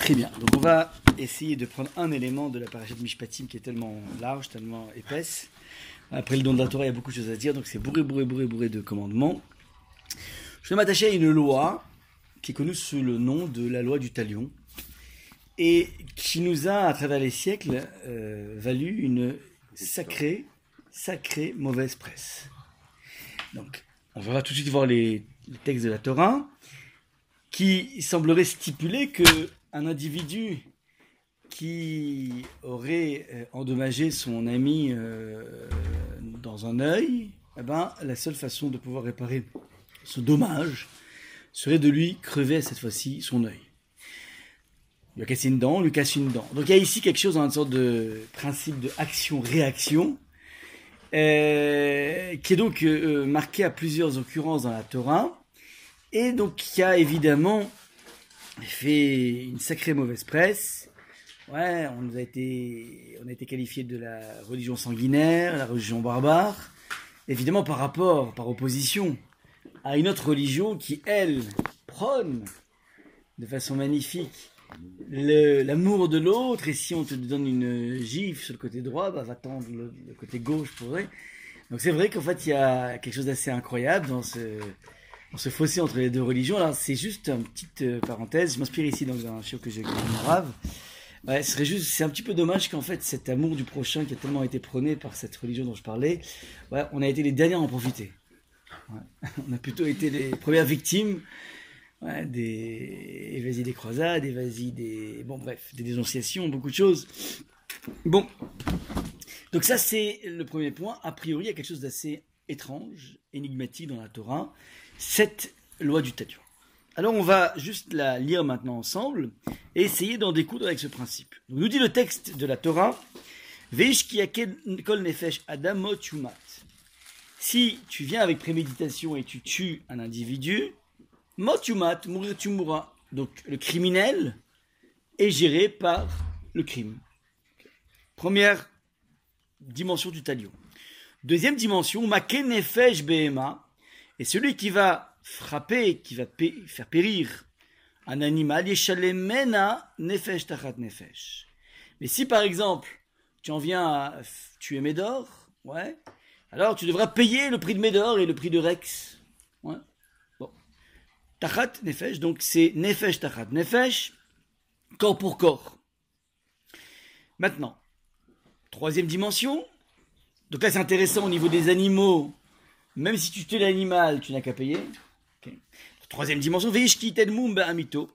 Très bien. Donc on va essayer de prendre un élément de la parachute de Mishpatim qui est tellement large, tellement épaisse. Après le don de la Torah, il y a beaucoup de choses à dire, donc c'est bourré, bourré, bourré, bourré de commandements. Je vais m'attacher à une loi qui est connue sous le nom de la loi du talion et qui nous a, à travers les siècles, euh, valu une sacrée, sacrée mauvaise presse. Donc, on va tout de suite voir les, les textes de la Torah qui semblerait stipuler que un individu qui aurait euh, endommagé son ami euh, dans un œil, eh ben, la seule façon de pouvoir réparer ce dommage serait de lui crever cette fois-ci son œil. Il lui a cassé une dent, lui casse une dent. Donc il y a ici quelque chose dans une sorte de principe de action-réaction, euh, qui est donc marqué à plusieurs occurrences dans la Torah, et donc qui a évidemment fait une sacrée mauvaise presse. Ouais, on nous a été, on a été qualifié de la religion sanguinaire, la religion barbare. Évidemment, par rapport, par opposition à une autre religion qui, elle, prône de façon magnifique l'amour de l'autre. Et si on te donne une gifle sur le côté droit, bah, va tendre le, le côté gauche pour vrai. Donc c'est vrai qu'en fait, il y a quelque chose d'assez incroyable dans ce, dans ce fossé entre les deux religions. Alors c'est juste une petite euh, parenthèse. Je m'inspire ici dans un chiot que j'ai écrit en arabe. Serait juste, c'est un petit peu dommage qu'en fait cet amour du prochain qui a tellement été prôné par cette religion dont je parlais, on a été les derniers à en profiter. On a plutôt été les premières victimes ouais, des, vas-y des croisades, des, bon bref, des dénonciations, beaucoup de choses. Bon, donc ça c'est le premier point. A priori, il y a quelque chose d'assez étrange, énigmatique dans la Torah, cette loi du talion. Alors on va juste la lire maintenant ensemble et essayer d'en découdre avec ce principe. Nous dit le texte de la Torah, kol nefesh adamot. Si tu viens avec préméditation et tu tues un individu, mot yumat, mourir tu mourras. Donc le criminel est géré par le crime. Première dimension du talion. Deuxième dimension, maken nefesh behema. Et celui qui va frapper, qui va faire périr un animal, yeshalemena nefesh tachat nefesh. Mais si par exemple, tu en viens à tuer Médor, ouais, alors tu devras payer le prix de Médor et le prix de Rex. Ouais. Tachat nefesh, donc c'est nefesh tachat nefesh, corps pour corps. Maintenant, troisième dimension. Donc là, c'est intéressant au niveau des animaux. Même si tu tues l'animal, tu n'as qu'à payer. Troisième dimension, Veishki Tedmum Amito.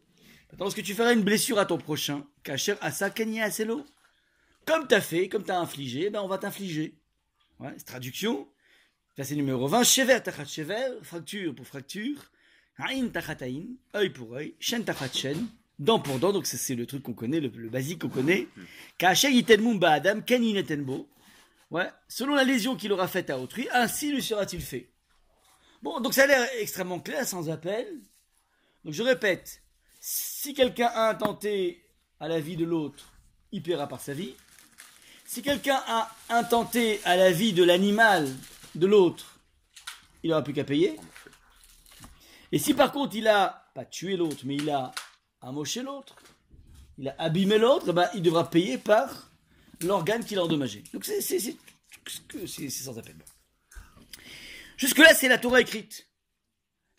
Maintenant, lorsque tu feras une blessure à ton prochain, Kacher Asa Kenya Aselo. Comme t'as fait, comme t'as infligé, ben on va t'infliger. Ouais, c'est traduction. Verset numéro 20. Shever tachat shever, fracture pour fracture. Aïn tachat aïn, œil pour œil. Shen tachat shen, dent pour dent. Donc ça, c'est le truc qu'on connaît, le, le basique qu'on connaît. Kacher Yitenmum Adam, Kenin Etenbo. Ouais, selon la lésion qu'il aura faite à autrui, ainsi lui sera-t-il fait. Bon, donc ça a l'air extrêmement clair, sans appel. Donc je répète, si quelqu'un a intenté à la vie de l'autre, il paiera par sa vie. Si quelqu'un a intenté à la vie de l'animal de l'autre, il n'aura plus qu'à payer. Et si par contre il a pas tué l'autre, mais il a amoché l'autre, il a abîmé l'autre, ben, il devra payer par l'organe qu'il a endommagé. Donc c'est sans appel. Jusque-là, c'est la Torah écrite,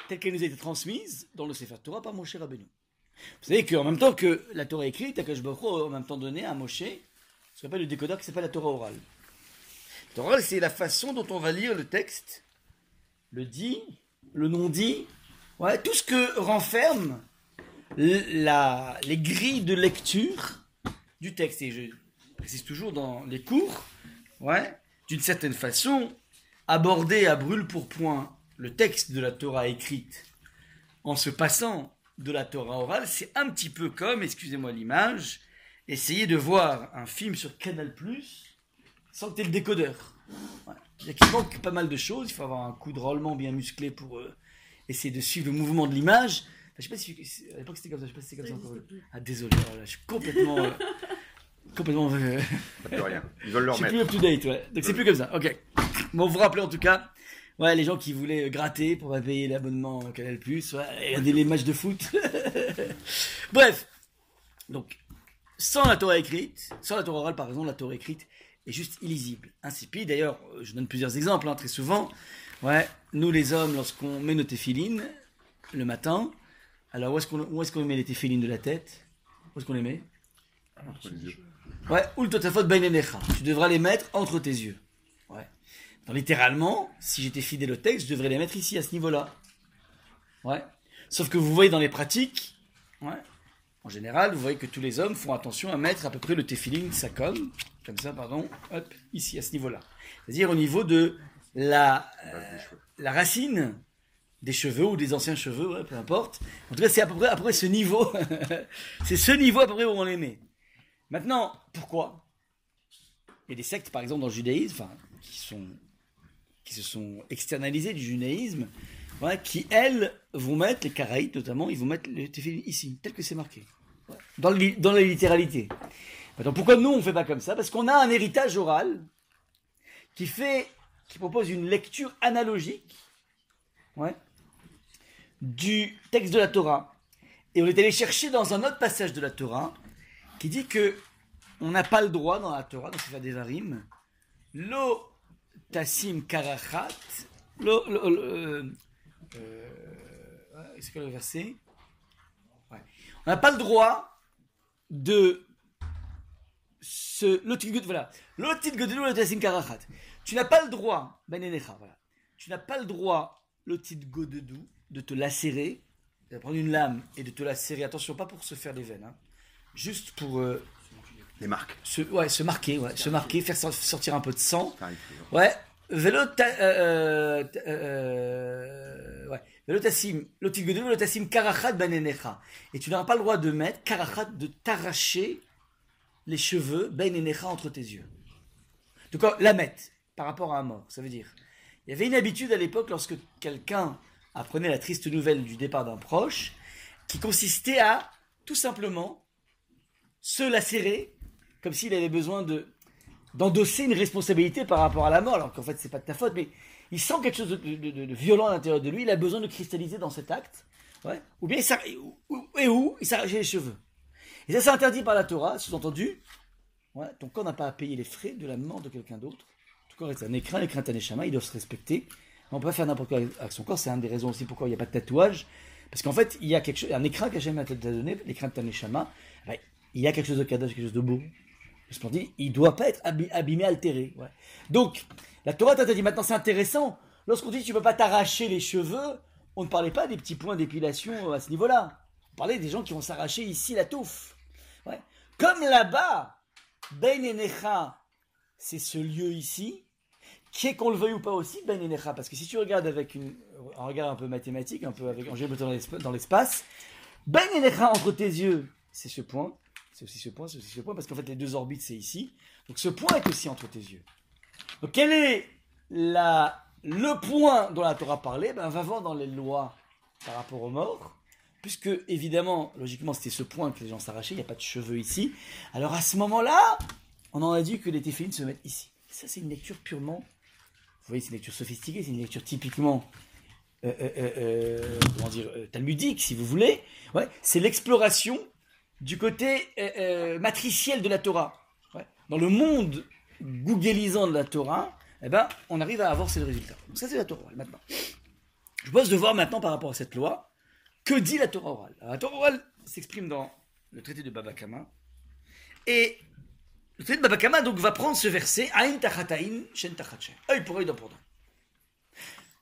telle qu'elle nous a été transmise dans le Sefer Torah par Moshe Rabbeinu. Vous savez qu'en même temps que la Torah écrite, Akash Baruch en même temps donné à Moshe ce qu'on appelle le décodeur qui s'appelle la Torah orale. La Torah orale, c'est la façon dont on va lire le texte, le dit, le non-dit, tout ce que renferme la, les grilles de lecture du texte. Et précise toujours dans les cours, ouais, d'une certaine façon, aborder à brûle pour point le texte de la Torah écrite en se passant de la Torah orale, c'est un petit peu comme, excusez-moi l'image, essayer de voir un film sur Canal sans que tu le décodeur. Ouais. Il y a qu'il manque pas mal de choses, il faut avoir un coup de roulement bien musclé pour euh, essayer de suivre le mouvement de l'image. Enfin, je sais pas si à l'époque c'était comme ça, je sais pas si c'était comme ça encore. Ah désolé, oh là, je suis complètement euh, complètement euh, rien. Ils veulent le je suis plus up to date, ouais. Donc c'est plus comme ça. Ok. Bon, vous vous rappelez en tout cas, ouais, les gens qui voulaient euh, gratter pour pas payer l'abonnement Canal Plus, ouais, regarder les matchs de foot. Bref. Donc, sans la Torah écrite, sans la Torah orale, par exemple, la Torah écrite est juste illisible, insipide. D'ailleurs, je donne plusieurs exemples, hein, très souvent. Ouais, nous les hommes, lorsqu'on met nos téphilines le matin, alors où est-ce qu'on est qu'on met les téphilines de la tête? Où est-ce qu'on les met? Entre les yeux. Ouais, ou le totafot bainenecha. Tu devras les mettre entre tes yeux. Ouais. Donc, littéralement, si j'étais fidèle au texte, je devrais les mettre ici, à ce niveau-là. Ouais. Sauf que vous voyez dans les pratiques, ouais, en général, vous voyez que tous les hommes font attention à mettre à peu près le téfiline, comme, comme ça, pardon, hop, ici, à ce niveau-là. C'est-à-dire au niveau de la, cheveux. la racine des cheveux ou des anciens cheveux, ouais, peu importe. En tout cas, c'est à peu près, à peu près ce niveau. c'est ce niveau à peu près où on les met. Maintenant, pourquoi Il y a des sectes, par exemple, dans le judaïsme, qui, se sont externalisées du judaïsme, qui, elles, vont mettre, les Caraïtes notamment, ils vont mettre le téfilin ici, tel que c'est marqué. Dans, la littéralité. Maintenant, pourquoi nous, on ne fait pas comme ça? Parce qu'on a un héritage oral qui propose une lecture analogique du texte de la Torah. Et on est allé chercher dans un autre passage de la Torah qui dit que on n'a pas le droit dans la Torah, dans Sefer Devarim, lo tassim karachat, lo, lo- lo- euh, euh, le verset? On n'a pas le droit de ce lotit god- voilà godelu lo tassim karachat. Tu n'as pas le droit ben enecha, voilà. Tu n'as pas le droit godedou de te lacérer, de prendre une lame et de te lacérer. Attention, pas pour se faire des veines, hein. Juste pour euh, Les marques. se, ouais, se marquer, ouais, se marquer, faire sor- sortir un peu de sang. Ouais. Vélo euh, euh, euh, ouais. Vélo tassim, vélo tassim karachat banenecha. Et tu n'auras pas le droit de mettre karachat, de t'arracher les cheveux banenecha entre tes yeux. Donc, quoi, la mettre par rapport à un mort, ça veut dire. Il y avait une habitude à l'époque lorsque quelqu'un apprenait la triste nouvelle du départ d'un proche, qui consistait à tout simplement se lacérer, comme s'il avait besoin de d'endosser une responsabilité par rapport à la mort, alors qu'en fait c'est pas de ta faute, mais il sent quelque chose de, violent à l'intérieur de lui, il a besoin de cristalliser dans cet acte, ouais. ou bien il s'arr- ou- ou- et où il s'arrachait les cheveux. Et ça c'est interdit par la Torah, sous-entendu, ton corps n'a pas à payer les frais de la mort de quelqu'un d'autre. Ton corps est un écrin, l'écrin est un échama, il doit se respecter. On peut pas faire n'importe quoi avec son corps, c'est une des raisons aussi pourquoi il n'y a pas de tatouage. Parce qu'en fait, il y a quelque chose, un écrin qu'Hachem a donné, l'écrin de ouais, il y a quelque chose de kadosh, quelque chose de beau. Dit, il doit pas être abîmé, altéré. Donc, la Torah t'a dit, maintenant c'est intéressant, lorsqu'on dit tu peux pas t'arracher les cheveux, on ne parlait pas des petits points d'épilation à ce niveau-là. On parlait des gens qui vont s'arracher ici la touffe. Comme là-bas, Ben Enecha, c'est ce lieu ici, qui est qu'on le veuille ou pas aussi, Ben Enecha. Parce que si tu regardes avec un regard un peu mathématique, un peu avec l'espa- dans l'espace, Ben Enecha entre tes yeux, c'est ce point, c'est aussi ce point, c'est aussi ce point, parce qu'en fait les deux orbites c'est ici. Donc ce point est aussi entre tes yeux. Donc quel est le point dont la Torah parlait? Ben, Va voir dans les lois par rapport aux morts, puisque évidemment, logiquement c'était ce point que les gens s'arrachaient, il n'y a pas de cheveux ici. Alors à ce moment-là, on en a dit que les téphilines se mettent ici. Ça c'est une lecture purement, vous voyez, c'est une lecture sophistiquée, c'est une lecture typiquement euh, euh, euh, comment dire, talmudique, si vous voulez. Ouais, c'est l'exploration du côté euh, euh, matriciel de la Torah. Dans le monde googlisant de la Torah, eh ben, on arrive à avoir ces résultats. Donc ça, c'est la Torah orale, maintenant. Je pose de voir maintenant par rapport à cette loi, que dit la Torah orale La Torah orale s'exprime dans le traité de Baba Kama. Et le traité de Baba Kama donc, va prendre ce verset Aïn tachataïn, shen tachatchen. œil pour œil, dent pour dent.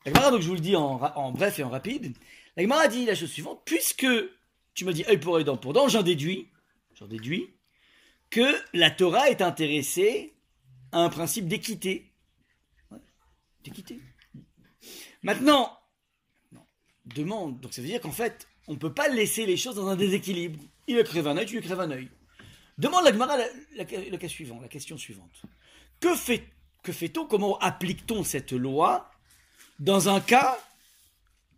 La Gemara, donc je vous le dis en, en bref et en rapide, la Gemara dit la chose suivante, puisque tu me dis œil pour œil, dent pour dent, j'en déduis, j'en déduis que la Torah est intéressée à un principe d'équité. D'équité. Maintenant, demande, donc ça veut dire qu'en fait, on ne peut pas laisser les choses dans un déséquilibre. Il lui crève un œil, tu lui crèves un œil. Demande la Gemara la, cas suivant, la question suivante. Que fait-on Comment applique-t-on cette loi dans un cas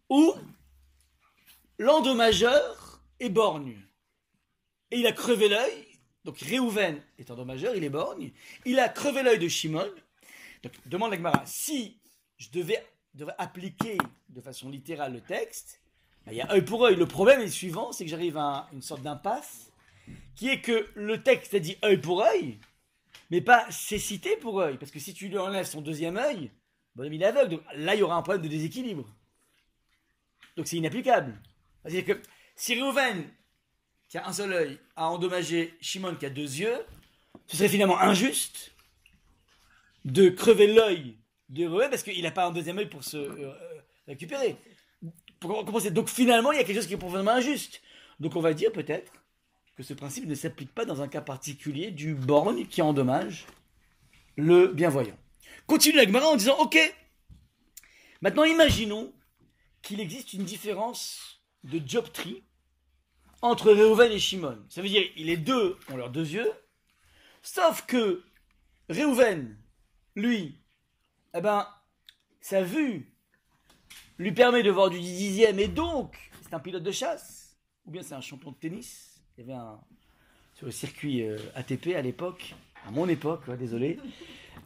où l'endommageur est borgne et il a crevé l'œil. Donc Réhouven est endommageur, il est borgne. Il a crevé l'œil de Shimon. Donc demande la Gemara, si je devais, appliquer de façon littérale le texte, ben, il y a œil pour œil. Le problème est le suivant, c'est que j'arrive à une sorte d'impasse qui est que le texte a dit œil pour œil, mais pas cécité pour œil. Parce que si tu lui enlèves son deuxième œil, bonhomme il est aveugle. Là, il y aura un problème de déséquilibre. Donc c'est inapplicable. C'est-à-dire que si Reuven, qui a un seul œil, a endommagé Shimon qui a deux yeux, ce serait finalement injuste de crever l'œil de Reuven parce qu'il n'a pas un deuxième œil pour se euh, récupérer. Pour compenser. Donc finalement, il y a quelque chose qui est profondément injuste. Donc on va dire peut-être que ce principe ne s'applique pas dans un cas particulier du borgne qui endommage le bienvoyant. Continue la Gemara en disant Ok, maintenant imaginons qu'il existe une différence de dioptrie entre Réhouven et Shimon. Ça veut dire les deux ont leurs deux yeux, sauf que Réhouven, lui, eh ben, sa vue lui permet de voir du dixième et donc c'est un pilote de chasse, ou bien c'est un champion de tennis. Il y avait un sur le circuit euh, ATP à l'époque, à mon époque, désolé.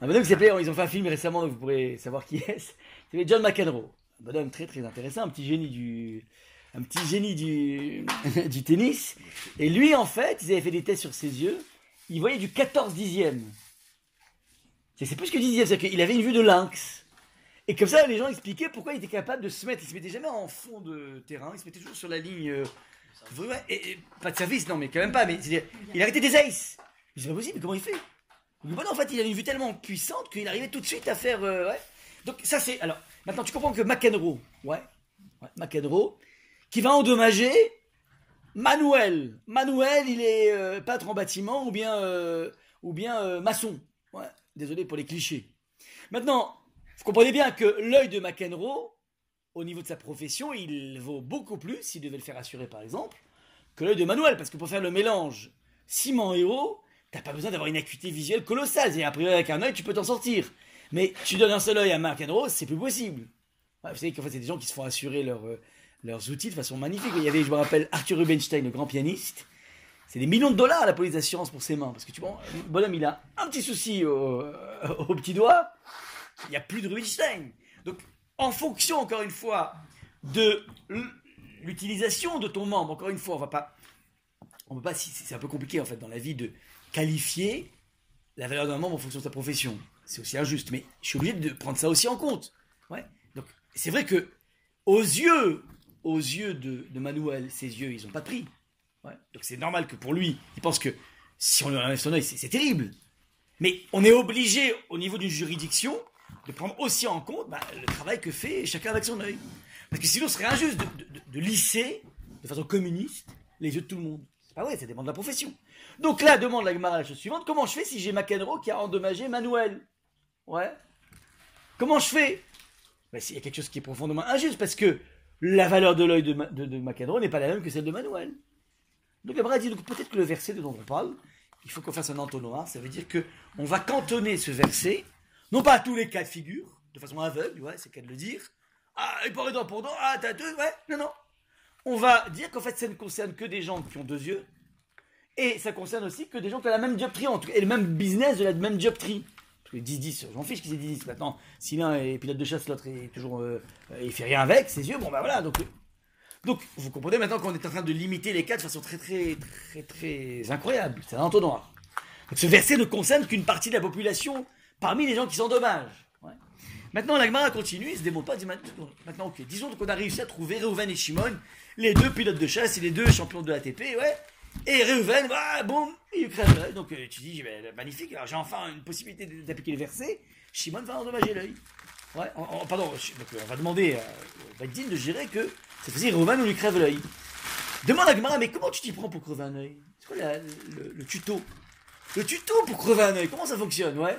Un bonhomme qui s'appelait, ils ont fait un film récemment, donc vous pourrez savoir qui est. C'était John McEnroe. Un bonhomme très très intéressant, un petit génie du, un petit génie du, du tennis. Et lui, en fait, ils avaient fait des tests sur ses yeux. Il voyait du 14 dixième. C'est plus que 10 dixième, c'est-à-dire qu'il avait une vue de lynx. Et comme ça, les gens expliquaient pourquoi il était capable de se mettre. Il se mettait jamais en fond de terrain, il se mettait toujours sur la ligne. euh, ouais, et- et- pas de service, non, mais quand même pas. Mais il arrêtait des aces. C'est pas possible, mais comment il fait? Donc, bon, En fait, il avait une vue tellement puissante qu'il arrivait tout de suite à faire. euh, ouais. Donc, ça, c'est. Alors, maintenant, tu comprends que McEnroe, ouais, ouais McEnroe, qui va endommager Manuel. Manuel, il est euh, peintre en bâtiment ou bien, euh, ou bien euh, maçon. Désolé pour les clichés. Maintenant, vous comprenez bien que l'œil de McEnroe, au niveau de sa profession, il vaut beaucoup plus, s'il devait le faire assurer par exemple, que l'œil de Manuel. Parce que pour faire le mélange ciment et eau, t'as pas besoin d'avoir une acuité visuelle colossale. Et a priori, avec un œil, tu peux t'en sortir. Mais tu donnes un seul œil à McEnroe, c'est plus possible. Vous savez qu'en fait, c'est des gens qui se font assurer leur, leurs outils de façon magnifique. Il y avait, je me rappelle, Arthur Rubinstein, le grand pianiste. C'est des millions de dollars la police d'assurance pour ses mains. Parce que tu vois, bonhomme, il a un petit souci au, au petit doigt. Il n'y a plus de Rubinstein. Donc, en fonction, encore une fois, de l'utilisation de ton membre, encore une fois, on va pas. On peut pas, c'est un peu compliqué en fait dans la vie de qualifier la valeur d'un membre en fonction de sa profession. C'est aussi injuste, mais je suis obligé de prendre ça aussi en compte. Ouais. Donc, c'est vrai que aux yeux, aux yeux de, Manuel, ses yeux, ils n'ont pas. Ouais. Donc c'est normal que pour lui, il pense que si on lui enlève son œil, c'est terrible. Mais on est obligé, au niveau d'une juridiction, de prendre aussi en compte bah, le travail que fait chacun avec son œil. Parce que sinon, ce serait injuste de, de- lisser, de façon communiste, les yeux de tout le monde. C'est pas vrai, ça dépend de la profession. Donc là, demande la Gemara la chose suivante comment je fais si j'ai McEnroe qui a endommagé Manuel? Ouais. Comment je fais? Ben, Il y a quelque chose qui est profondément injuste parce que la valeur de l'œil de, de, de n'est pas la même que celle de Manuel. Donc Gemara dit peut-être que le verset dont on parle, il faut qu'on fasse un entonnoir. Ça veut dire que on va cantonner ce verset, non pas à tous les cas de figure, de façon aveugle, ouais, c'est de le dire. Ah, il paraît dent pour dent, ah, t'as deux, ouais, non, non. On va dire qu'en fait, ça ne concerne que des gens qui ont deux yeux, et ça concerne aussi que des gens qui ont la même dioptrie, et le même business de la même dioptrie. Que 10-10, j'en fiche qu'ils aient 10-10 maintenant. Si l'un est pilote de chasse, l'autre est toujours. euh, euh, il fait rien avec ses yeux, bon bah voilà. Donc, euh, donc vous comprenez maintenant qu'on est en train de limiter les cas de façon très très très très incroyable. C'est un entonnoir. Donc ce verset ne concerne qu'une partie de la population parmi les gens qui s'endommagent. Ouais. Maintenant, la Gemara continue, il se démonte pas, dit maintenant, ok, disons qu'on a réussi à trouver Reuven et Shimon, les deux pilotes de chasse et les deux champions de ATP, ouais. Et Reuven, voilà, boum, il crève l'œil. Donc euh, tu dis, ben, magnifique, alors j'ai enfin une possibilité d'appliquer le verset. Shimon va endommager l'œil. Ouais, en- en- pardon, donc, euh, on va demander à- Badin de gérer que cette fois-ci, Reuven, on lui crève l'œil. Demande à Gemara, mais comment tu t'y prends pour crever un œil? C'est quoi la- le, le tuto? Le tuto pour crever un œil, comment ça fonctionne, ouais?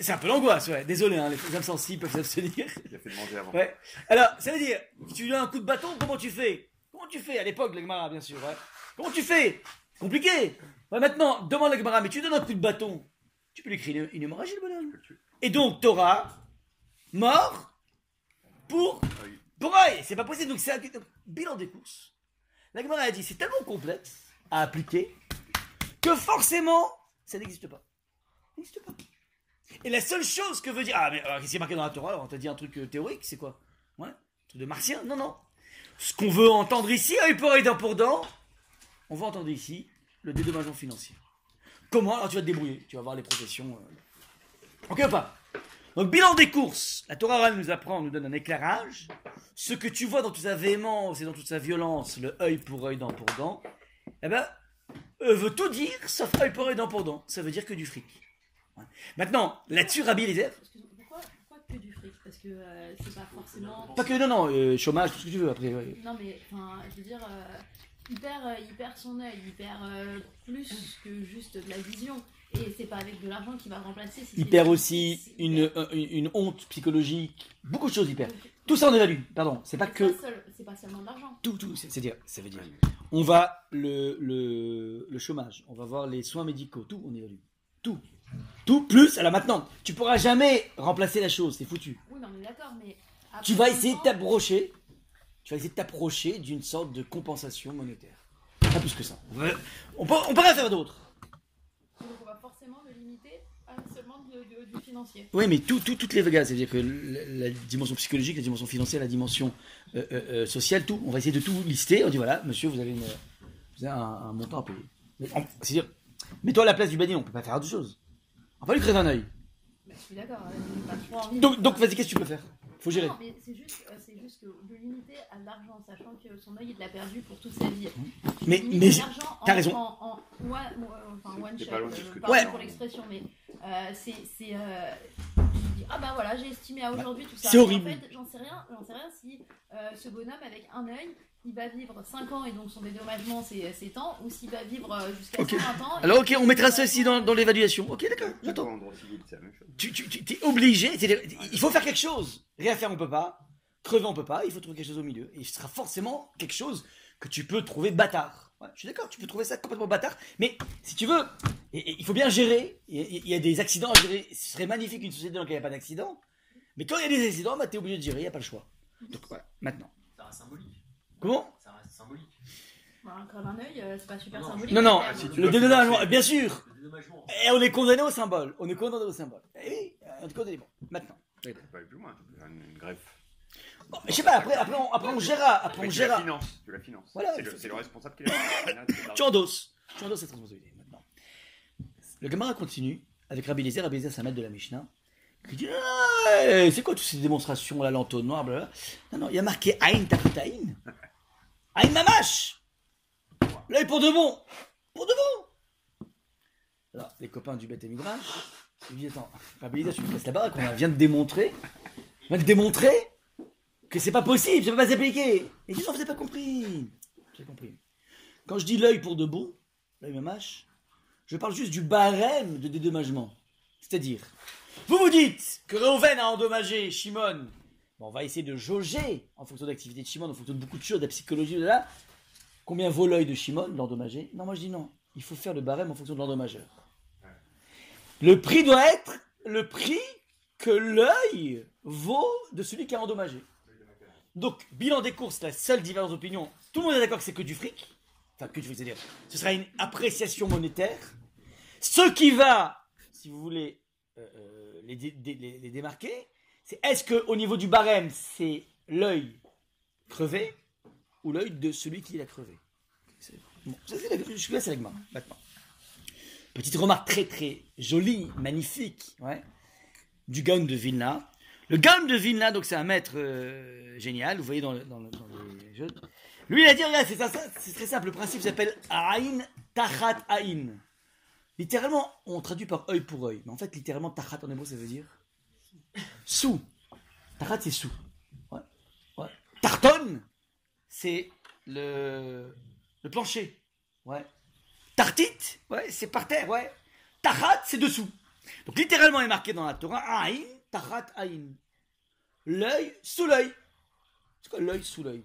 C'est un peu l'angoisse, ouais. Désolé, hein, les âmes sensibles peuvent s'abstenir. Il a fait demander avant. Ouais. Alors, ça veut dire, tu lui donnes un coup de bâton, comment tu fais? Comment tu fais? À l'époque, la Gemara, bien sûr, ouais. Comment tu fais? Compliqué. Ouais, maintenant, demande la Gemara, mais tu donnes un coup de bâton, tu peux lui créer une, une hémorragie, le bonhomme. Et donc, t'auras mort pour pour. C'est pas possible. Donc, c'est un bilan des courses. La Gemara a dit, c'est tellement complexe à appliquer que forcément, ça n'existe pas. Ça n'existe pas. Et la seule chose que veut dire. Ah, mais qu'est-ce qui est marqué dans la Torah Alors, on t'a dit un truc euh, théorique, c'est quoi? Ouais Un truc de martien Non, non. Ce qu'on veut entendre ici, œil pour œil, dent pour dent, on veut entendre ici le dédommagement financier. Comment Alors tu vas te débrouiller, tu vas voir les professions. euh. Ok ou pas? Donc bilan des courses. La Torah nous apprend, nous donne un éclairage. Ce que tu vois dans toute sa véhémence et dans toute sa violence, le œil pour œil, dent pour dent, eh ben, euh, veut tout dire sauf œil pour œil, dent pour dent. Ça veut dire que du fric. Ouais. Maintenant, là-dessus, Rabbi Eliezer, Pourquoi, pourquoi que du fric? Parce que euh, c'est pas forcément. pas que non, non, euh, chômage, tout ce que tu veux après. ouais. Non, mais je veux dire, il, perd, euh, il perd son œil, il perd euh, plus que juste de la vision. Et c'est pas avec de l'argent qu'il va remplacer. si Il perd aussi une, euh, une, honte psychologique, beaucoup de choses il perd. Donc, Tout ça on évalue, pardon, c'est pas que C'est pas seulement de l'argent. tout, tout, c'est- c'est-à-dire, ça veut dire, on va le, le, le chômage, on va voir les soins médicaux, tout on évalue, tout, tout plus. Alors maintenant, tu pourras jamais remplacer la chose, c'est foutu. Oui, non, on est d'accord, mais. après, Tu vas essayer de temps, t'approcher, tu vas essayer de t'approcher d'une sorte de compensation monétaire. Pas plus que ça. On, peut, on peut rien faire d'autre. Donc on va forcément le limiter à seulement du financier. Oui, mais tout, tout- toutes les gars, c'est-à-dire que la, la dimension psychologique, la dimension financière, la dimension euh, euh, euh, sociale, tout, on va essayer de tout lister. On dit voilà, monsieur, vous avez, une, vous avez un, un montant à payer. C'est-à-dire, mets-toi à la place du banni, on peut pas faire autre chose. On va lui crever un œil. Bah, je suis d'accord, envie. Donc, donc vas-y, qu'est-ce que tu peux faire? Faut gérer. Non, mais c'est juste, euh, c'est juste que de limiter à l'argent, sachant que son œil il l'a perdu pour toute sa vie. Mais, mais l'argent en- t'as raison. En, en one, euh, enfin, one C'est shot, euh, Ouais. pour l'expression, mais euh, c'est, c'est, euh, dis, ah bah voilà, j'ai estimé à aujourd'hui tout ça. c'est horrible. En fait, j'en sais rien, j'en sais rien si euh, ce bonhomme avec un œil, il va vivre 5 ans et donc son dédommagement c'est, c'est temps, ou s'il va vivre euh, jusqu'à Ok. 120 ans. Alors ok, on mettra ça dans, dans l'évaluation. Ok, d'accord, J'attends. c'est. Tu, tu, tu- t'es obligé, il faut faire quelque chose. Rien faire, on peut pas. Crever, on peut pas. Il faut trouver quelque chose au milieu. Et ce sera forcément quelque chose que tu peux trouver bâtard. Ouais, je suis d'accord, tu peux trouver ça complètement bâtard. Mais si tu veux, et- et il faut bien gérer. Il y, a- il y a des accidents à gérer. Ce serait magnifique une société dans laquelle il n'y a pas d'accident. Mais quand il y a des accidents, bah, tu es obligé de gérer, il n'y a pas le choix. Donc voilà, maintenant. Reste symbolique. Comment Ça reste symbolique. Bah, un d'un œil, euh, c'est pas super Non, symbolique. Non, non, mais si tu le dédommagement, bien sûr. Le dédommagement. Et on est condamné au symbole. On est condamné au symbole. Eh oui, on est condamné. Bon, maintenant. Tu peux aller plus loin, tu peux faire une, une greffe. Bon, je sais pas, après, après, on, après on gérera. Après on tu la gérera. finances. Tu la finances. Voilà, c'est le, faut- c'est le responsable qui la Tu endosses. Tu endosses cette responsabilité maintenant. Le Gemara continue avec Rabbi Eliezer. Rabbi Eliezer, c'est un maître de la Mishnah. Qui dit Ah, C'est quoi toutes ces démonstrations là, l'entonnoir, blablabla? Non, non, il y a marqué Aïn Tafutaïn. Aïn Mamash L'œil pour de bon Pour de bon Alors, les copains du Beth Midrash, ils disent Attends, Rabbi me la baraque, on vient de démontrer. On vient de démontrer que c'est pas possible, ça peut pas s'appliquer. Et disent Non, vous pas compris. J'ai compris. Quand je dis l'œil pour de bon, l'œil mamache, je parle juste du barème de dédommagement. C'est-à-dire, vous vous dites que Reuven a endommagé Shimon. Bon, on va essayer de jauger en fonction de l'activité de Shimon, en fonction de beaucoup de choses, de la psychologie, de là. Combien vaut l'œil de Shimon, l'endommagé Non, moi je dis non. Il faut faire le barème en fonction de l'endommageur. Le prix doit être le prix que l'œil vaut de celui qui a endommagé. Donc, bilan des courses, la seule divergence d'opinion, tout le monde est d'accord que c'est que du fric. Enfin, que du fric, c'est-à-dire, ce sera une appréciation monétaire. Ce qui va, si vous voulez, euh, euh, les, dé- dé- les- les démarquer, c'est est-ce qu'au niveau du barème, c'est l'œil crevé ou l'œil de celui qui l'a crevé? Bon, c'est la- Jusque-là, c'est la Gemara, maintenant. Petite remarque très très jolie, magnifique, ouais, du Gaon de Vilna. Le Gaon de Vilna, donc c'est un maître euh, génial, vous voyez dans, dans dans les jeux. Lui, il a dit, regarde, c'est très simple, le principe s'appelle Aïn Tachat Aïn. Littéralement, on traduit par œil pour œil. Mais en fait, littéralement, Tachat en hébreu, ça veut dire sous. Tachat, c'est sous. Ouais. C'est le, plancher. Ouais. Tartite, ouais, c'est par terre, ouais. C'est dessous. Donc littéralement, il est marqué dans la Torah, Aïn, Tachat, Aïn. L'œil sous l'œil. C'est quoi l'œil sous l'œil?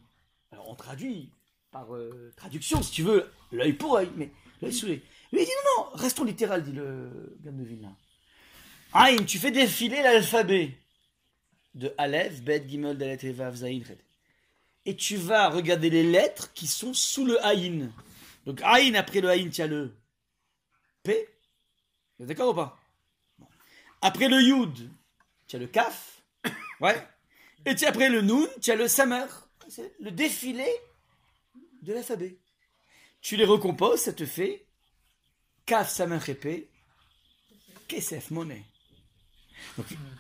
Alors on traduit par euh, traduction, si tu veux, l'œil pour œil, mais l'œil sous l'œil. Lui il dit non, non, restons littéral, dit le gamme de Vilna. Aïn, tu fais défiler l'alphabet de Aleph, Bet, Gimel, Dalet, et Vav, Zayin. Et tu vas regarder les lettres qui sont sous le Aïn. Donc Aïn, après le Aïn, tu as le P. D'accord ou pas? Après le Yud, tu as le Kaf. Ouais. Et après le Noun, tu as le Samer. C'est le défilé de l'alphabet. Tu les recomposes, ça te fait Kaf Samen Répé, Kesef Monnaie.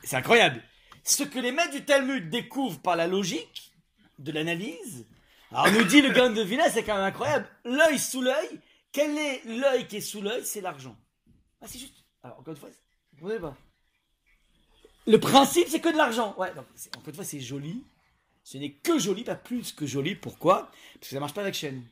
C'est incroyable. Ce que les maîtres du Talmud découvrent par la logique de l'analyse, alors nous dit le Gaon de Vilna, c'est quand même incroyable. L'œil sous l'œil, quel est l'œil qui est sous l'œil? C'est l'argent. Ah, c'est juste. Alors, encore une fois, vous comprenez pas Le principe, c'est que de l'argent. Ouais, donc, encore une fois, c'est joli. Ce n'est que joli, pas plus que joli. Pourquoi? Parce que ça marche pas avec chaîne.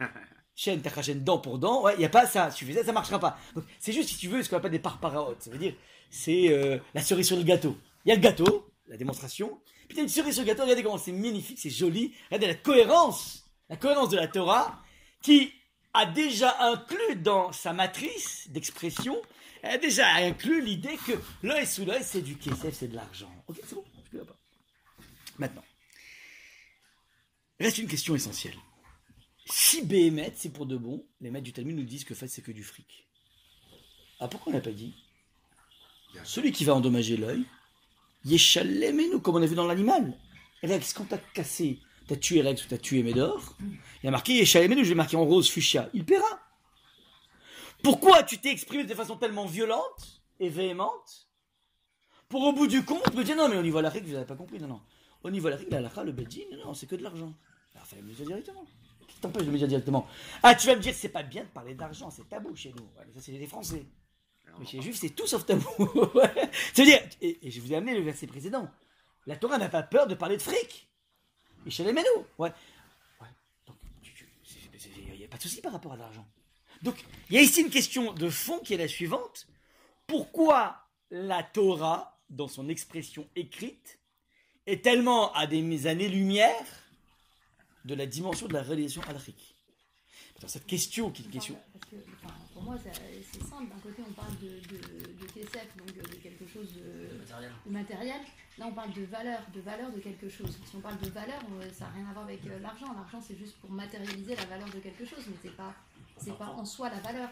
Chaîne, t'as chaîne dent pour dent, ouais, il n'y a pas ça. Tu fais ça, ça marchera pas. Donc, c'est juste, si tu veux, ce qu'on appelle des parparaotes. Ça veut dire, c'est euh, la cerise sur le gâteau. Il y a le gâteau, la démonstration. Puis a une cerise sur le gâteau, regardez comment c'est magnifique, c'est joli. Regardez la cohérence, la cohérence de la Torah, qui a déjà inclus dans sa matrice d'expression, elle a déjà inclus l'idée que l'œil sous l'œil, c'est du KSF, c'est de l'argent. Ok, c'est bon, je peux pas. Maintenant, reste une question essentielle. Si Béhémet, c'est pour de bon, les maîtres du Talmud nous disent que fait c'est que du fric. Ah, pourquoi on l'a pas dit? Celui qui va endommager l'œil, Yeshalemenu, comme on a vu dans l'animal. Rex, quand t'as cassé, t'as tué Rex ou t'as tué Médor, il y a marqué Yeshalemenu, je l'ai marqué en rose fuchsia, il paiera. Pourquoi tu t'es exprimé de façon tellement violente et véhémente Pour au bout du compte me dire non, mais au niveau de la règle, vous n'avez pas compris, non, non. Au niveau de la règle, la halakha, le bedin, non, non, c'est que de l'argent. Alors, fallait me le dire directement. T'empêche de me dire directement Ah, tu vas me dire, c'est pas bien de parler d'argent, c'est tabou chez nous. Ouais, mais ça, c'est les Français. Mais chez les Juifs, c'est tout sauf tabou. C'est-à-dire, et, et je vous ai amené le verset précédent. La Torah n'a pas peur de parler de fric. Et chez les Ménou. Ouais. ouais. Donc, il n'y a pas de souci par rapport à l'argent. Donc, il y a ici une question de fond qui est la suivante. Pourquoi la Torah, dans son expression écrite, est tellement à des années-lumière de la dimension de la réalisation alrique Dans cette question, qui est une question Parce que, enfin, pour moi, c'est simple. D'un côté, on parle de, de, de TSF, donc euh, de quelque chose de, de matériel. Là, on parle de valeur, de valeur de quelque chose. Si on parle de valeur, euh, ça n'a rien à voir avec euh, l'argent. L'argent, c'est juste pour matérialiser la valeur de quelque chose, mais c'est pas, c'est pas en soi la valeur.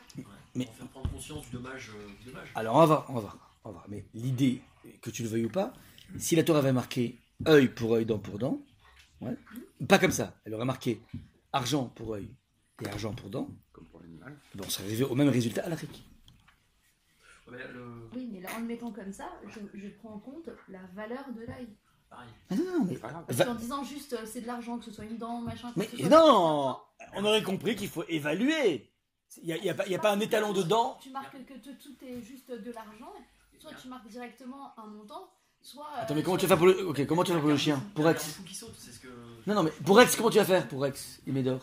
Mais- Pour faire prendre conscience du dommage. euh, du dommage. Alors on va on va on va voir. Mais l'idée, que tu le veuilles ou pas, si la Torah avait marqué œil pour œil, dent pour dent, ouais, pas comme ça, elle aurait marqué argent pour œil et argent pour dent, Comme pour l'animal. bon, on serait arrivé au même résultat à. Ouais, mais le... Oui, mais là, en le mettant comme ça, je, je prends en compte la valeur de l'œil. Pareil. Ah non, non, mais. Parce Va- qu'en disant juste euh, c'est de l'argent, que ce soit une dent, machin. que mais ce soit- non, on aurait compris qu'il faut évaluer. Il n'y a, y a pas- il y a pas un étalon de dents. Tu marques que tout est juste de l'argent, soit tu marques directement un montant, soit. euh, Attends, mais comment tu vas faire pour le, ok, comment tu vas faire pour le chien Pour Rex. Non, non, mais pour Rex, comment tu vas faire pour Rex et Médor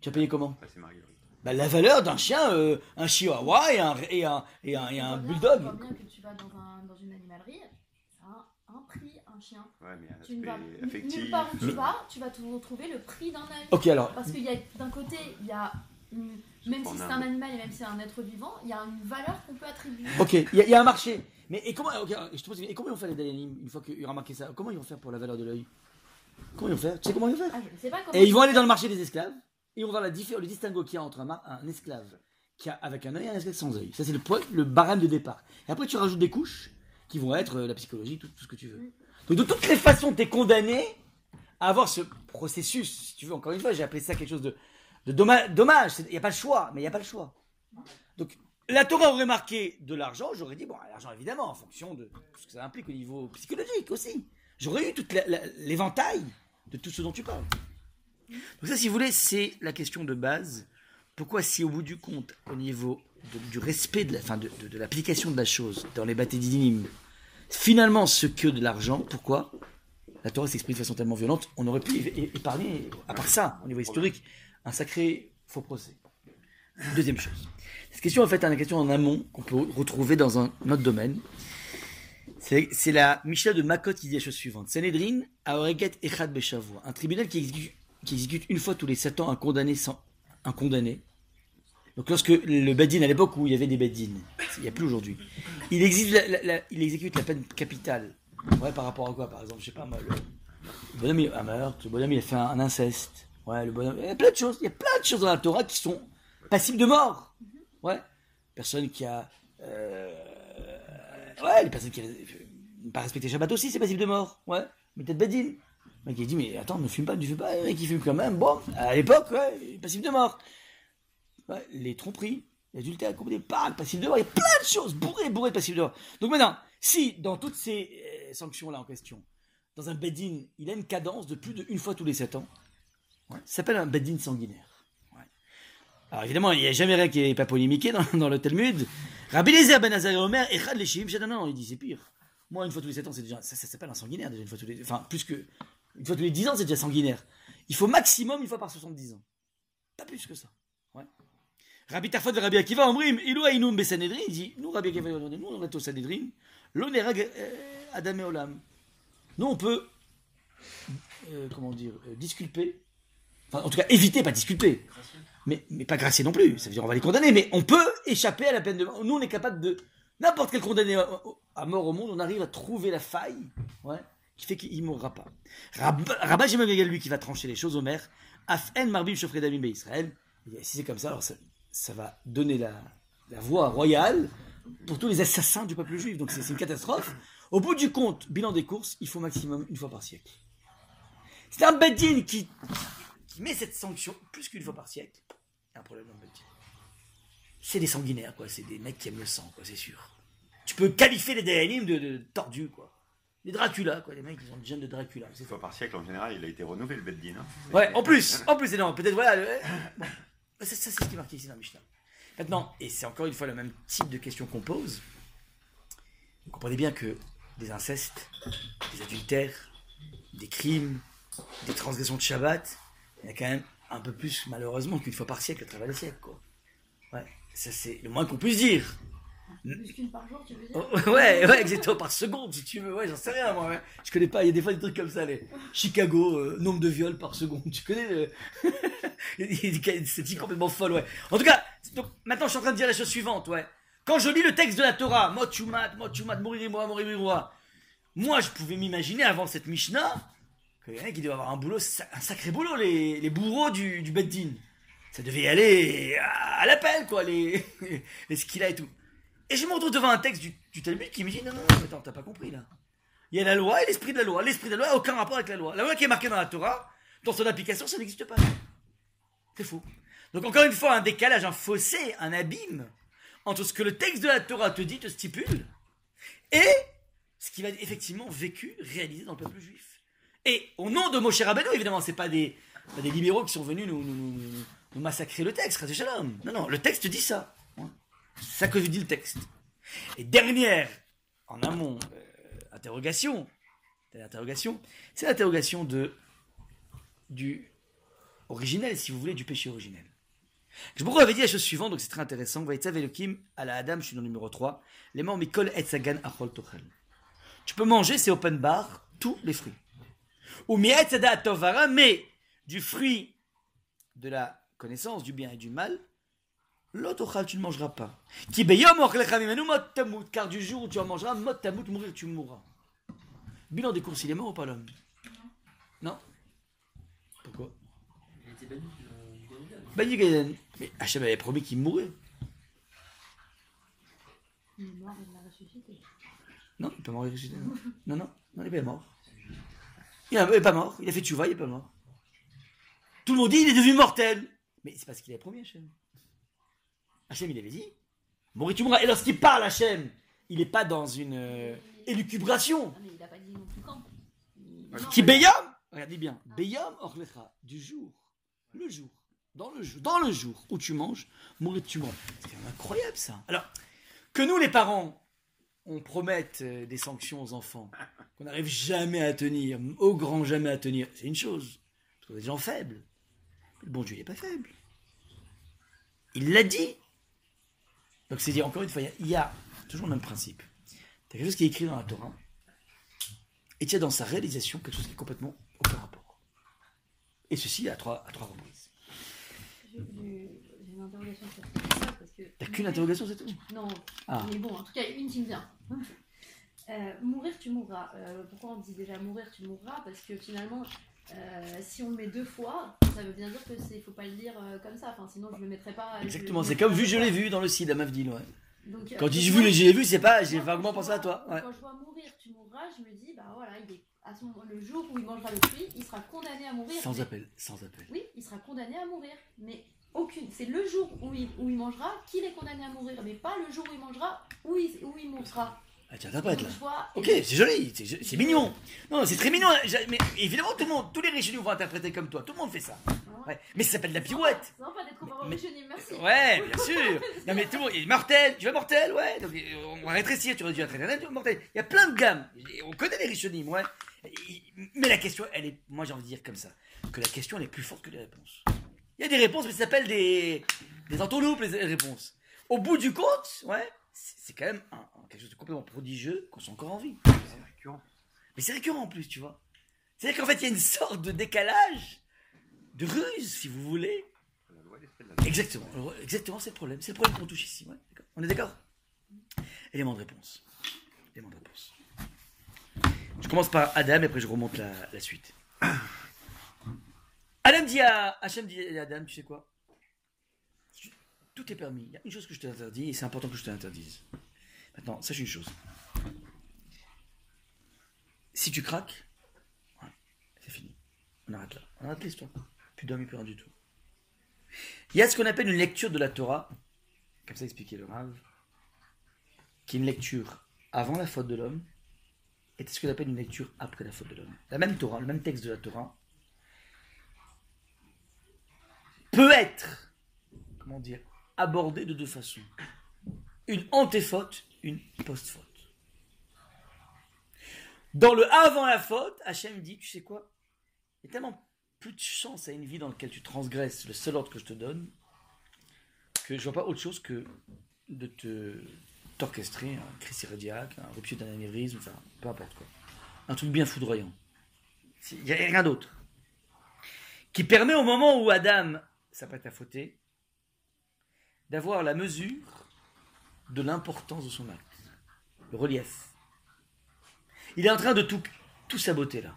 Tu vas payer comment Ça, c'est Marguerite. bah, La valeur d'un chien, euh, un chihuahua et un, et un, et un, et un bien- bulldog. Tu vois bien que tu vas dans, un, dans une animalerie, ça a un, un prix, un chien. Ouais, mais un Tu ne vas nulle part où tu vas, tu vas te retrouver le prix d'un œil. Ok, alors, Parce qu'il y a d'un côté, il y a une- même si c'est un animal et même si c'est un être vivant, il y a une valeur qu'on peut attribuer. Ok, il y, a- il y a un marché. Mais et comment, ok, je te pose, et comment ils vont faire les Dayanim une fois qu'ils auront marqué ça Comment ils vont faire pour la valeur de l'œil? Comment ils vont faire? Tu sais comment ils vont faire? Ah, je ne sais pas comment. Et ils vont aller dans le marché des esclaves et ils vont voir la le distinguo qu'il y a entre un, esclave qui a avec un œil et un esclave sans œil. Ça c'est le, point- le barème de départ. Et après tu rajoutes des couches qui vont être euh, la psychologie, tout, tout ce que tu veux. Donc de toutes les façons, tu es condamné à avoir ce processus. Si tu veux, encore une fois, j'ai appelé ça quelque chose de, dommage. Il n'y a pas le choix, mais il n'y a pas le choix. Donc la Torah aurait marqué de l'argent, j'aurais dit, bon, l'argent évidemment, en fonction de ce que ça implique au niveau psychologique aussi. J'aurais eu tout l'éventail de tout ce dont tu parles. Donc ça, si vous voulez, c'est la question de base. Pourquoi si au bout du compte, au niveau du respect de l'application de la chose dans les bâtés dinim, finalement ce que de l'argent, pourquoi? La Torah s'exprime de façon tellement violente, on aurait pu épargner, à part ça, au niveau historique, un sacré faux procès. Deuxième chose. Cette question, en fait, est une question en amont qu'on peut retrouver dans un autre domaine. C'est la Mishnah de Makot qui dit la chose suivante. Sanhedrin, Aoreget Echad Beshavua. Un tribunal qui exécute, une fois tous les sept ans un condamné. Donc lorsque le Badin, à l'époque où il y avait des Badin, il n'y a plus aujourd'hui, il, exécute la- peine capitale. Ouais, par rapport à quoi, par exemple? Je sais pas moi, le, bonhomme, a meurtre, le bonhomme, a fait un, un inceste. Ouais, le bonhomme, il y a plein de choses, il y a plein de choses dans la Torah qui sont passibles de mort. Ouais. Personne qui a... euh, ouais, les personnes qui n'ont pas respecté Shabbat aussi, c'est passible de mort. Ouais. Mais peut-être Badin. Le mec, il dit, mais attends, ne fume pas, ne fume pas. Le mec, fume quand même. Bon, à l'époque, ouais, passible de mort. Ouais, les tromperies. L'adultère, combiné par le passif de mort, il y a plein de choses, bourré, bourré de passif de mort. Donc maintenant, si dans toutes ces euh, sanctions-là en question, dans un bedin, il a une cadence de plus d'une fois tous les sept ans, ouais, ça s'appelle un bedin sanguinaire. Ouais. Alors évidemment, il n'y a jamais rien qui n'est pas polémiqué dans, dans le Talmud. Rabbi Lézer ben Azar et Omer, Echad Leshim, non, non, il dit c'est pire. Moi, une fois tous les sept ans, c'est déjà, ça, ça s'appelle un sanguinaire déjà, une fois tous les, enfin, plus que, une fois tous les dix ans, c'est déjà sanguinaire. Il faut maximum une fois par 70 ans. Pas plus que ça. Ouais. Rabbi Tarfot et Rabbi Akiva, Omrim, Ilou Aïnoum Besanedrin, il dit, nous, Rabbi Akiva, nous, on est au Sanedrin, l'onerag Adam et Olam. Nous, on peut, euh, comment dire, euh, disculper, en tout cas, éviter, pas disculper, mais, mais pas gracier non plus, ça veut dire on va les condamner, mais on peut échapper à la peine de mort. Nous, on est capable de, n'importe quel condamné à, mort au monde, on arrive à trouver la faille, qui fait qu'il ne mourra pas. Rab, Jemal lui, qui va trancher les choses au maire, Afen Marbim Shofred Abim Israël, si c'est comme ça, alors ça, va donner la, voie royale pour tous les assassins du peuple juif. Donc c'est une catastrophe. Au bout du compte, bilan des courses, il faut maximum une fois par siècle. C'est un Bedin qui, qui met cette sanction plus qu'une fois par siècle. Il y a un problème dans le. C'est des sanguinaires, quoi. C'est des mecs qui aiment le sang, quoi, c'est sûr. Tu peux qualifier les Dayanim de, de tordus, quoi. Les Dracula, quoi. Les mecs, ils ont le gène de Dracula. Une fois par siècle, en général, il a été renouvelé le Beddin. Hein. Ouais, en plus, en plus, non, peut-être voilà. le- ça, c'est ce qui est marqué ici dans le Mishnah. Maintenant, et c'est encore une fois le même type de question qu'on pose. Vous comprenez bien que des incestes, des adultères, des crimes, des transgressions de Shabbat, il y a quand même un peu plus malheureusement qu'une fois par siècle à travers les siècles, quoi. Ouais, ça c'est le moins qu'on puisse dire. Plus qu'une par jour, tu veux dire? Oh, Ouais, ouais, exactement, par seconde, si tu veux. Ouais, j'en sais rien, moi. ouais. Je connais pas, il y a des fois des trucs comme ça, les Chicago, euh, nombre de viols par seconde. Tu connais le... Statistiques complètement folles, ouais. En tout cas, donc, maintenant, je suis en train de dire la chose suivante, ouais. Quand je lis le texte de la Torah, Mot Shumat, mourir moi, mourir moi, moi, je pouvais m'imaginer avant cette Mishnah qu'il y qui devaient avoir un boulot, un sacré boulot, les, bourreaux du, du Beddin. Ça devait y aller à, l'appel, quoi, les, les skillas et tout. Et je me retrouve devant un texte du, du Talmud qui me dit non, non, non, attends, t'as pas compris là. Il y a la loi et l'esprit de la loi. L'esprit de la loi n'a aucun rapport avec la loi. La loi qui est marquée dans la Torah, dans son application, ça n'existe pas. C'est faux. Donc encore une fois, un décalage, un fossé, un abîme entre ce que le texte de la Torah te dit, te stipule, et ce qui va être effectivement vécu, réalisé dans le peuple juif. Et au nom de Moshe Rabbeinu, évidemment, c'est pas des, pas des libéraux qui sont venus nous, massacrer le texte, Shalom. Non, non, le texte dit ça. C'est ça que dit le texte. Et dernière, en amont, euh, interrogation, c'est l'interrogation de du originel, si vous voulez, du péché originel. Vous avait dit la chose suivante, donc c'est très intéressant. Vaïtzav Elohim, à la Adam, je suis dans le numéro 3. Les Mikol et Sagan Achol. Tu peux manger, c'est open bar, tous les fruits. Ou Tovara, mais du fruit de la connaissance du bien et du mal, l'autochal, tu ne mangeras pas. Car du jour où tu en mangeras, mot tamut, mourir, tu mourras. Bilan des courses, il est mort ou pas l'homme? Non Pourquoi? Il a été banni euh. Banni Gaïden. Mais Hachem avait promis qu'il mourrait. Il est mort, il l'a ressuscité. Non, il n'est pas mort, il est ressuscité. Non, non, non, non, il pas mort. Il n'est pas mort, il a fait tchouva, il n'est pas mort. Tout le monde dit il est devenu mortel. Mais c'est parce qu'il avait promis Hachem. Hachem, il avait dit mourir, tu mourras. Et lorsqu'il parle, Hachem, il n'est pas dans une euh, élucubration. Ah, mais il a pas dit non plus quand. Non, Qui Beyam Regardez bien. Beyam Orlecha, du jour. Le jour. Dans le jour. Dans le jour où tu manges, mourir tu mourras. C'est quand même incroyable ça. Alors, que nous les parents, on promette euh, des sanctions aux enfants, qu'on n'arrive jamais à tenir, au grand jamais à tenir, c'est une chose. Parce qu'on des gens faibles. Le bon Dieu, n'est pas faible. Il l'a dit. Donc c'est dire, encore une fois, il y a- toujours le même principe. Tu as quelque chose qui est écrit dans la Torah, et tu as dans sa réalisation quelque chose qui est complètement aucun rapport. Et ceci à trois, reprises. Que. T'as qu'une interrogation, c'est tout Non, Ah. mais bon, en tout cas, une qui me vient. Euh, mourir, tu mourras. Euh, pourquoi on dit déjà mourir, tu mourras? Parce que finalement, euh, si on le met deux fois, ça veut bien dire que c'est, faut pas le dire euh, comme ça. Enfin, sinon, je le mettrais pas. Exactement, c'est comme vu, je l'ai vu dans le site à Mavdil, ouais. Donc, Quand je dis vu, je l'ai vu, c'est pas, j'ai vaguement pensé à toi. Ouais. Quand je vois mourir, tu mourras, je me dis, bah voilà, il est à ce moment, le jour où il mangera le fruit, il sera condamné à mourir. Sans mais- appel, sans appel. Oui, il sera condamné à mourir. Mais aucune. C'est le jour où il, où il mangera qu'il est condamné à mourir, mais pas le jour où il mangera où il, où il mourra. Ah, tu interprètes là. Donc, je vois- Ok, c'est joli, c'est mignon. Non, c'est très mignon. Mais évidemment, tout le monde, tous les riches vont interpréter comme toi. Tout le monde fait ça. Ouais. Mais ça s'appelle de la pirouette. C'est sympa d'être comparé merci. Ouais, bien sûr. Non, mais tout le monde. il est Mortel, tu veux mortel, ouais. Donc, on va rétrécir, tu aurais dû être mortel. Il y a plein de gammes. On connaît les richonymes, ouais. Mais la question, elle est. Moi, j'ai envie de dire comme ça que la question, elle est plus forte que les réponses. Il y a des réponses, mais ça s'appelle des. des entourloupes, les réponses. Au bout du compte, ouais, c'est quand même un- un- quelque chose de complètement prodigieux qu'on soit encore en vie. C'est récurrent. Mais c'est récurrent en plus, tu vois. C'est-à-dire qu'en fait, il y a une sorte de décalage, de ruse, si vous voulez. La loi, l'esprit de la Exactement, exactement, c'est le problème. C'est le problème qu'on touche ici. ouais. On est d'accord? Élément de réponse. Élément de réponse. Je commence par Adam et après je remonte la, la suite. Adam dit à Hachem dit à Adam, tu sais quoi? Tout est permis. Il y a une chose que je t'interdis et c'est important que je te l'interdise. Maintenant, sache une chose. Si tu craques, c'est fini. On arrête là. On arrête l'histoire. Plus d'homme et plus rien du tout. Il y a ce qu'on appelle une lecture de la Torah, comme ça expliquait le Rav, qui est une lecture avant la faute de l'homme, et ce qu'on appelle une lecture après la faute de l'homme. La même Torah, le même texte de la Torah, peut être, comment dire, abordé de deux façons. Une antéfaute, une post-faute. Dans le avant la faute, Hachem dit, tu sais quoi? Il y a tellement plus de chance à une vie dans laquelle tu transgresses le seul ordre que je te donne, que je vois pas autre chose que de te t'orchestrer un crise cardiaque, un rupture d'un anévrisme, enfin, peu importe quoi. Un truc bien foudroyant. Il n'y a rien d'autre. Qui permet au moment où Adam s'apprête à fauter, d'avoir la mesure de l'importance de son acte. Le relief. Il est en train de tout, tout saboter là.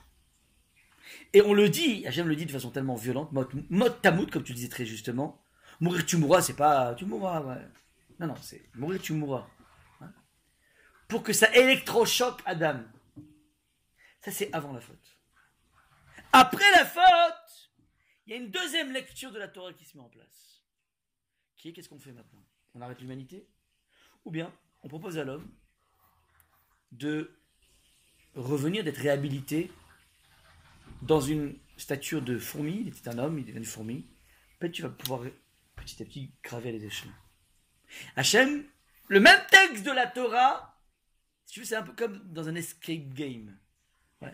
Et on le dit, Hachem le dit de façon tellement violente, mot, mot tamout, comme tu disais très justement. Mourir tu mourras, c'est pas tu mourras. Non, non, c'est mourir tu mourras. Hein. Pour que ça électrochoque Adam. Ça, c'est avant la faute. Après la faute, il y a une deuxième lecture de la Torah qui se met en place. Qui est qu'est-ce qu'on fait maintenant? On arrête l'humanité? Ou bien on propose à l'homme de revenir, d'être réhabilité dans une stature de fourmi, il était un homme, il devient une fourmi, peut-être tu vas pouvoir petit à petit graver les échelons. Hachem, le même texte de la Torah, si tu veux, c'est un peu comme dans un escape game. Ouais.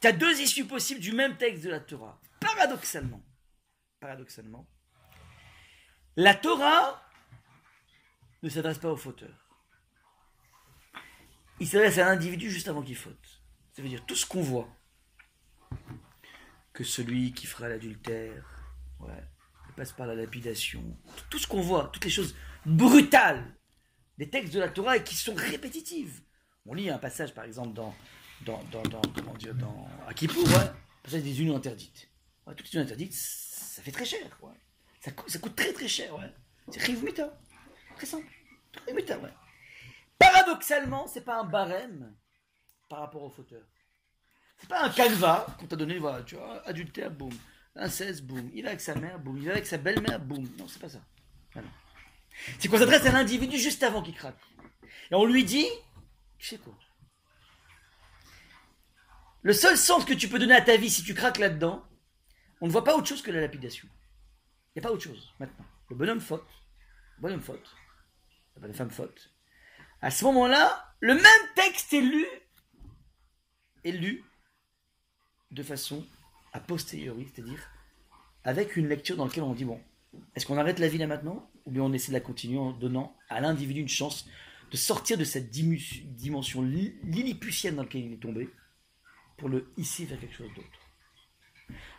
Tu as deux issues possibles du même texte de la Torah. Paradoxalement, paradoxalement, la Torah ne s'adresse pas au fauteur. Il s'adresse à l'individu juste avant qu'il faute. Ça veut dire tout ce qu'on voit, que celui qui fera l'adultère, ouais, passe par la lapidation, tout ce qu'on voit, toutes les choses brutales des textes de la Torah et qui sont répétitives. On lit un passage par exemple dans, dans, dans, dans passage des unions interdites. Ouais, toutes les unions interdites, ça fait très cher. Ça, coûte, très très cher. C'est Riv. Très simple. Paradoxalement, c'est pas un barème par rapport au fauteur. C'est pas un canevas qu'on t'a donné, voilà, tu vois, adultère, boum. Inceste, boum. Il est avec sa mère, boum. Il est avec sa belle-mère, boum. Non, c'est pas ça. Ah. C'est qu'on s'adresse à l'individu juste avant qu'il craque. Et on lui dit, tu sais quoi? Le seul sens que tu peux donner à ta vie si tu craques là-dedans, on ne voit pas autre chose que la lapidation. Il n'y a pas autre chose maintenant. Le bonhomme faute, le bonhomme faute, la bonne femme faute. À ce moment-là, le même texte est lu, est lu de façon a posteriori, c'est-à-dire avec une lecture dans laquelle on dit bon, est-ce qu'on arrête la vie là maintenant ou bien on essaie de la continuer en donnant à l'individu une chance de sortir de cette dimension li- lilliputienne dans laquelle il est tombé pour le hisser vers quelque chose d'autre?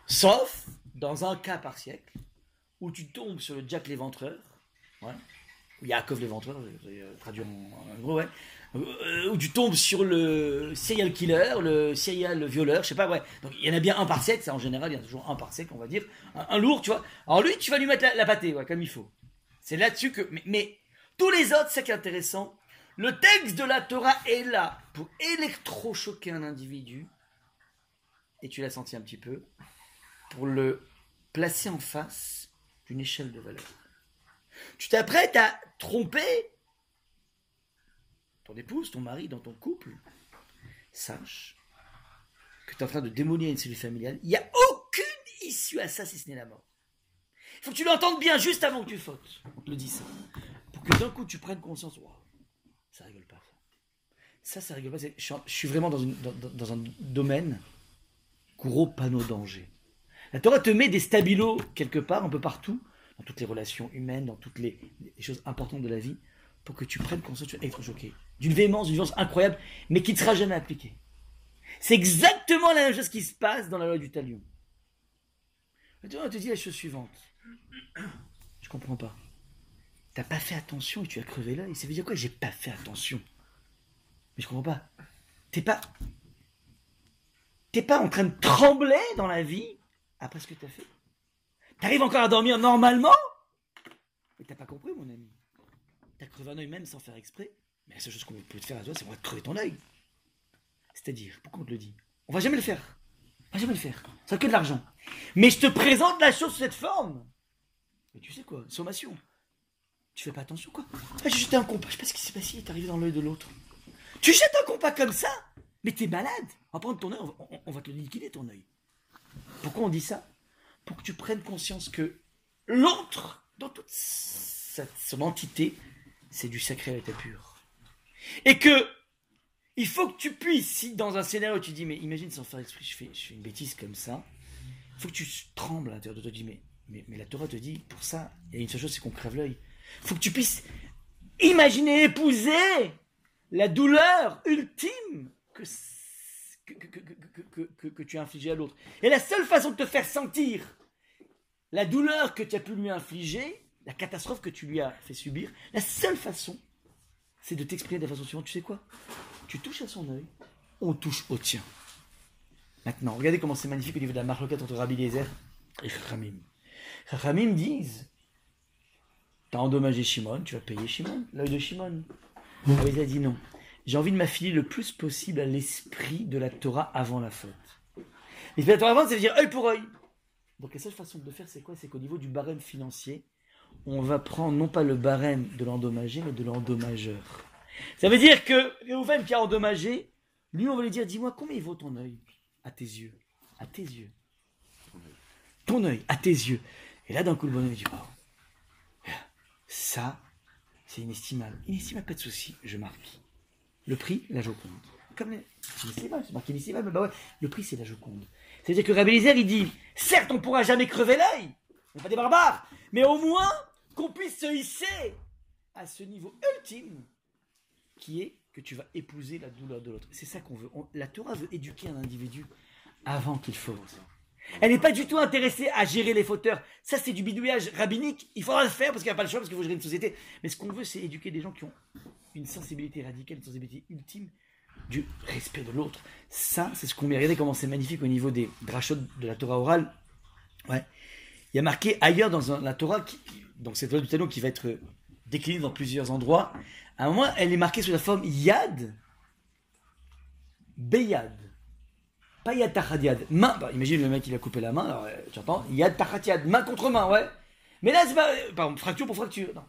Sauf dans un cas par siècle où tu tombes sur le Jack l'éventreur, ouais, ou Yaakov l'éventreur, euh, traduire en, gros, ouais, euh, où tu tombes sur le serial killer, le serial violeur, je sais pas, ouais. Donc il y en a bien un par siècle, ça en général, il y a toujours un par siècle, on va dire, un, lourd, tu vois. Alors lui, tu vas lui mettre la, la pâtée, comme il faut. C'est là-dessus que. Mais, tous les autres, c'est intéressant. Le texte de la Torah est là pour électrochoquer un individu, et tu l'as senti un petit peu, pour le placer en face d'une échelle de valeur. Tu t'apprêtes à tromper ton épouse, ton mari dans ton couple. Sache que tu es en train de démolir une cellule familiale. Il n'y a aucune issue à ça si ce n'est la mort. Il faut que tu l'entendes bien juste avant que tu fautes. On le dit ça. Pour que d'un coup tu prennes conscience. Wow, ça rigole pas. Ça, ça rigole pas. Je suis, vraiment dans, dans, un domaine gros panneau danger. La Torah te met des stabilos quelque part, un peu partout, dans toutes les relations humaines, dans toutes les, choses importantes de la vie, pour que tu prennes conscience, tu vas être choqué. D'une véhémence, d'une violence incroyable, mais qui ne sera jamais appliquée. C'est exactement la même chose qui se passe dans la loi du talion. La Torah te dit la chose suivante. Je comprends pas. T'as pas fait attention et tu as crevé l'œil. Ça veut dire quoi J'ai pas fait attention? Mais je comprends pas. T'es pas. T'es pas en train de trembler dans la vie après ce que t'as fait. T'arrives encore à dormir normalement? Mais t'as pas compris, mon ami. T'as crevé un œil même sans faire exprès. Mais la seule chose qu'on peut te faire à toi, c'est on va te crever ton œil. C'est-à-dire, pourquoi on te le dit? On va jamais le faire. On va jamais le faire. Ça que de l'argent. Mais je te présente la chose sous cette forme. Mais tu sais quoi? Sommation. Tu fais pas attention, quoi? Ah, j'ai jeté un compas. Je sais pas ce qui s'est passé. Il est arrivé dans l'œil de l'autre. Tu jettes un compas comme ça? Mais t'es malade. On va prendre ton œil. On va, on, on va te liquider ton œil. Pourquoi on dit ça? Pour que tu prennes conscience que l'autre, dans toute son entité, c'est du sacré à l'état pur. Et que il faut que tu puisses, si dans un scénario tu dis, mais imagine sans faire exprès, je fais, une bêtise comme ça, il faut que tu trembles à l'intérieur de toi, tu dis, mais, mais, mais la Torah te dit, pour ça, il y a une seule chose, c'est qu'on crève l'œil. Il faut que tu puisses imaginer épouser la douleur ultime que, que, que, que, que, que tu as infligée à l'autre. Et la seule façon de te faire sentir la douleur que tu as pu lui infliger, la catastrophe que tu lui as fait subir, la seule façon, c'est de t'exprimer de la façon suivante. Tu sais quoi? Tu touches à son œil, on touche au tien. Maintenant, regardez comment c'est magnifique au niveau de la marloquette entre Rabbi Eliezer et Chachamim. Chachamim disent T'as endommagé Shimon, tu vas payer Shimon, l'œil de Shimon. Rabbi Eliezer dit non. J'ai envie de m'affiler le plus possible à l'esprit de la Torah avant la faute. L'esprit de la Torah avant, ça veut dire œil pour œil. Donc la seule façon de le faire, c'est quoi? C'est qu'au niveau du barème financier, on va prendre non pas le barème de l'endommagé, mais de l'endommageur. Ça veut dire que Réhouven qui a endommagé, lui on va lui dire, dis-moi combien il vaut ton œil? À tes yeux, à tes yeux. Ton œil, à tes yeux. Et là d'un coup le bonhomme dit, oh, ça, c'est inestimable. Inestimable, pas de souci, je marque. Le prix, la Joconde. Comme les... bah le prix c'est la Joconde. C'est-à-dire que Rabbi Eliezer, il dit, certes on pourra jamais crever l'œil, on n'est pas des barbares, mais au moins qu'on puisse se hisser à ce niveau ultime qui est que tu vas épouser la douleur de l'autre. C'est ça qu'on veut. La Torah veut éduquer un individu avant qu'il faute. Elle n'est pas du tout intéressée à gérer les fauteurs. Ça, c'est du bidouillage rabbinique. Il faudra le faire parce qu'il n'y a pas le choix, parce qu'il faut gérer une société. Mais ce qu'on veut, c'est éduquer des gens qui ont une sensibilité radicale, une sensibilité ultime du respect de l'autre. Ça, c'est ce qu'on met. Regardez comment c'est magnifique au niveau des drachot de la Torah orale. Ouais. Il y a marqué ailleurs dans la Torah, qui, donc cette loi du talon qui va être déclinée dans plusieurs endroits. À un moment, elle est marquée sous la forme yad, beyad. Pas yad tachat yad. Main, bah, imagine le mec il a coupé la main, alors, euh, tu entends Yad tachat yad, main contre main, ouais. Mais là, c'est pas. euh, Pardon, fracture pour fracture. Non.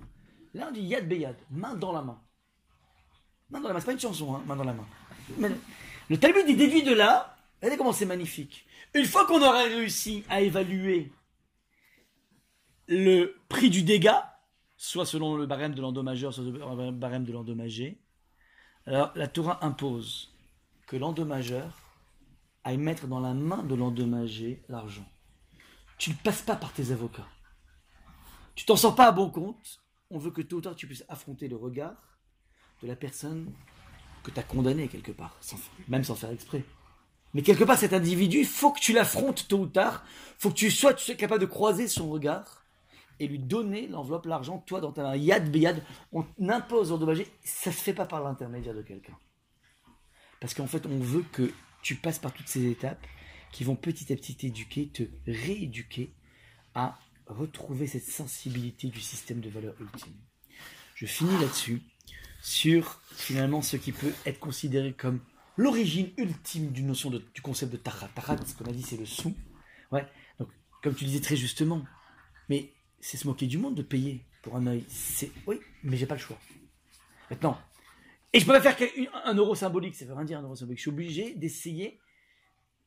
Là, on dit yad beyad, main dans la main. Main dans la main, c'est pas une chanson, hein, main dans la main. Le Talmud il déduit de là, regardez comment c'est magnifique. Une fois qu'on aura réussi à évaluer le prix du dégât, soit selon le barème de l'endommageur, soit selon le barème de l'endommagé, alors la Torah impose que l'endommageur aille mettre dans la main de l'endommagé l'argent. Tu ne passes pas par tes avocats. Tu t'en sors pas à bon compte. On veut que tôt ou tard tu puisses affronter le regard de la personne que tu as condamnée quelque part, même sans faire exprès. Mais quelque part, cet individu, il faut que tu l'affrontes tôt ou tard. faut que tu sois, capable de croiser son regard et lui donner l'enveloppe, l'argent, toi, dans ta main. Yad beyad, on impose endommager. Ça se fait pas par l'intermédiaire de quelqu'un. Parce qu'en fait, on veut que tu passes par toutes ces étapes qui vont petit à petit t'éduquer, te rééduquer à retrouver cette sensibilité du système de valeur ultime. Je finis là-dessus sur finalement ce qui peut être considéré comme l'origine ultime d'une notion de- du concept de tarat. Tarat, ce qu'on a dit, c'est le sou. Ouais. Donc, comme tu disais très justement, mais c'est se moquer du monde de payer pour un œil. C'est oui, mais j'ai pas le choix. Maintenant, et je peux pas faire qu'un euro symbolique, ça veut rien dire un euro symbolique. Je suis obligé d'essayer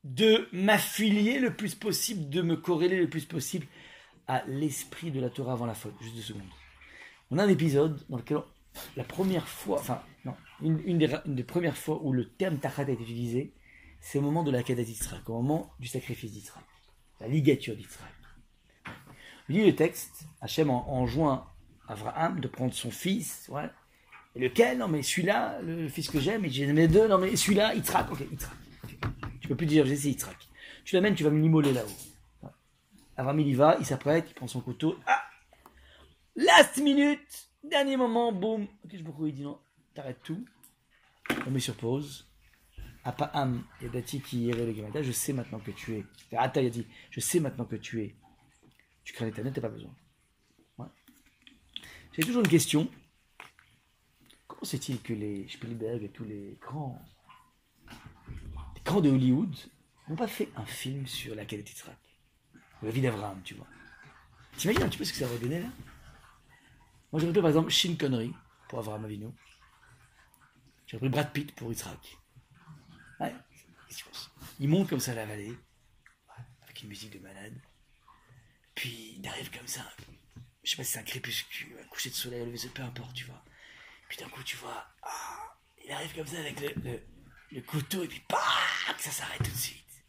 de m'affilier le plus possible, de me corréler le plus possible à l'esprit de la Torah avant la faute. Juste deux secondes. On a un épisode dans lequel la première fois, enfin non, une, des, premières fois où le terme tachat a été utilisé, c'est au moment de la Kedah d'Israël, au moment du sacrifice d'Israël, la ligature d'Israël. Lit le texte, Hachem enjoint Abraham de prendre son fils, ouais. Et lequel? Non mais celui-là, le fils que j'aime, et j'ai deux, non mais celui-là, Yitzhak, ok, Yitzhak. Tu peux plus dire, j'ai Yitzhak. Tu l'amènes, tu vas me l'immoler là-haut. Abraham il y va, il s'apprête, il prend son couteau, ah Last minute Dernier moment, boum Ok, je me il dit non, t'arrêtes tout. On met sur pause. Apaham, Yadati qui irait le Gamada, je sais maintenant que tu es. Ata a dit, je sais maintenant que tu es. Tu crains l'éternel, t'as pas besoin. J'ai toujours une question. Comment c'est-il que les Spielberg et tous les grands, les grands de Hollywood n'ont pas fait un film sur la qualité de La vie d'Abraham, tu vois. T'imagines un petit peu ce que ça aurait donné là? Moi j'aurais pris par exemple Shin Connery pour Abraham Avinu. J'aurais pris Brad Pitt pour Yitzhak. Ouais, Il monte comme ça la vallée, avec une musique de malade. Puis il arrive comme ça, je sais pas si c'est un crépuscule, un coucher de soleil, un lever peu importe, tu vois. Puis d'un coup, tu vois, ah, il arrive comme ça avec le, le, couteau, et puis bah, ça s'arrête tout de suite.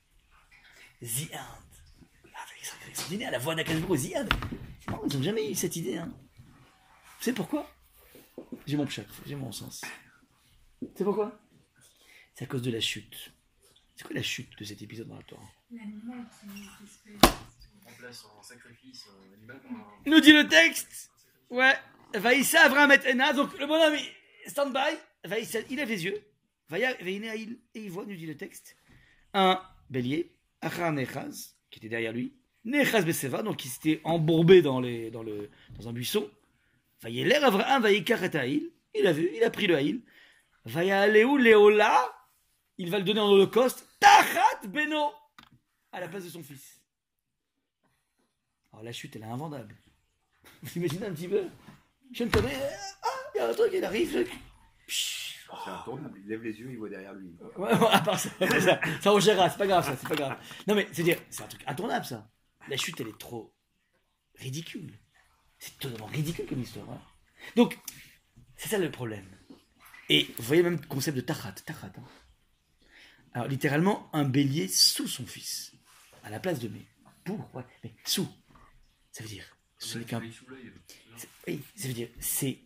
The End. Ah, dîner à la voix d'Akashbro, The End. ils n'ont jamais eu cette idée. Hein. Tu sais pourquoi? J'ai mon chat, j'ai mon sens. C'est pourquoi? C'est à cause de la chute. C'est quoi la chute de cet épisode dans la Torah? L'animal qui nous dit le texte. Ouais. Vaïssa Avram et Ena. Donc le bonhomme, stand by. Vaïssa, il lève les yeux. Et il voit, nous dit le texte, un bélier, Achar Nechaz, qui était derrière lui. Nechaz Beseva, donc il s'était embourbé dans, les, dans, le, dans un buisson. Vaïeler Avraham, Vaïkar et Il a vu, il a pris le Haïl. Vaïaleu Léola, il va le donner en holocauste. Tachat Beno, à la place de son fils. Alors la chute, elle est invendable. Vous imaginez un petit peu? Je ne connais. Ah, il y a un truc, il arrive. C'est intournable, il lève les yeux, il voit derrière lui. Ouais, à part ça, ça, ça on gérera, c'est pas grave ça, c'est pas grave. Non mais c'est dire, c'est un truc intournable ça. La chute, elle est trop ridicule. C'est totalement ridicule comme histoire. Hein. Donc, c'est ça le problème. Et vous voyez même le concept de tachat, tachat. Hein. Alors littéralement, un bélier sous son fils, à la place de mais pour, ouais, mais sous. Ça veut dire, ce n'est qu'un. Oui, ça veut dire, c'est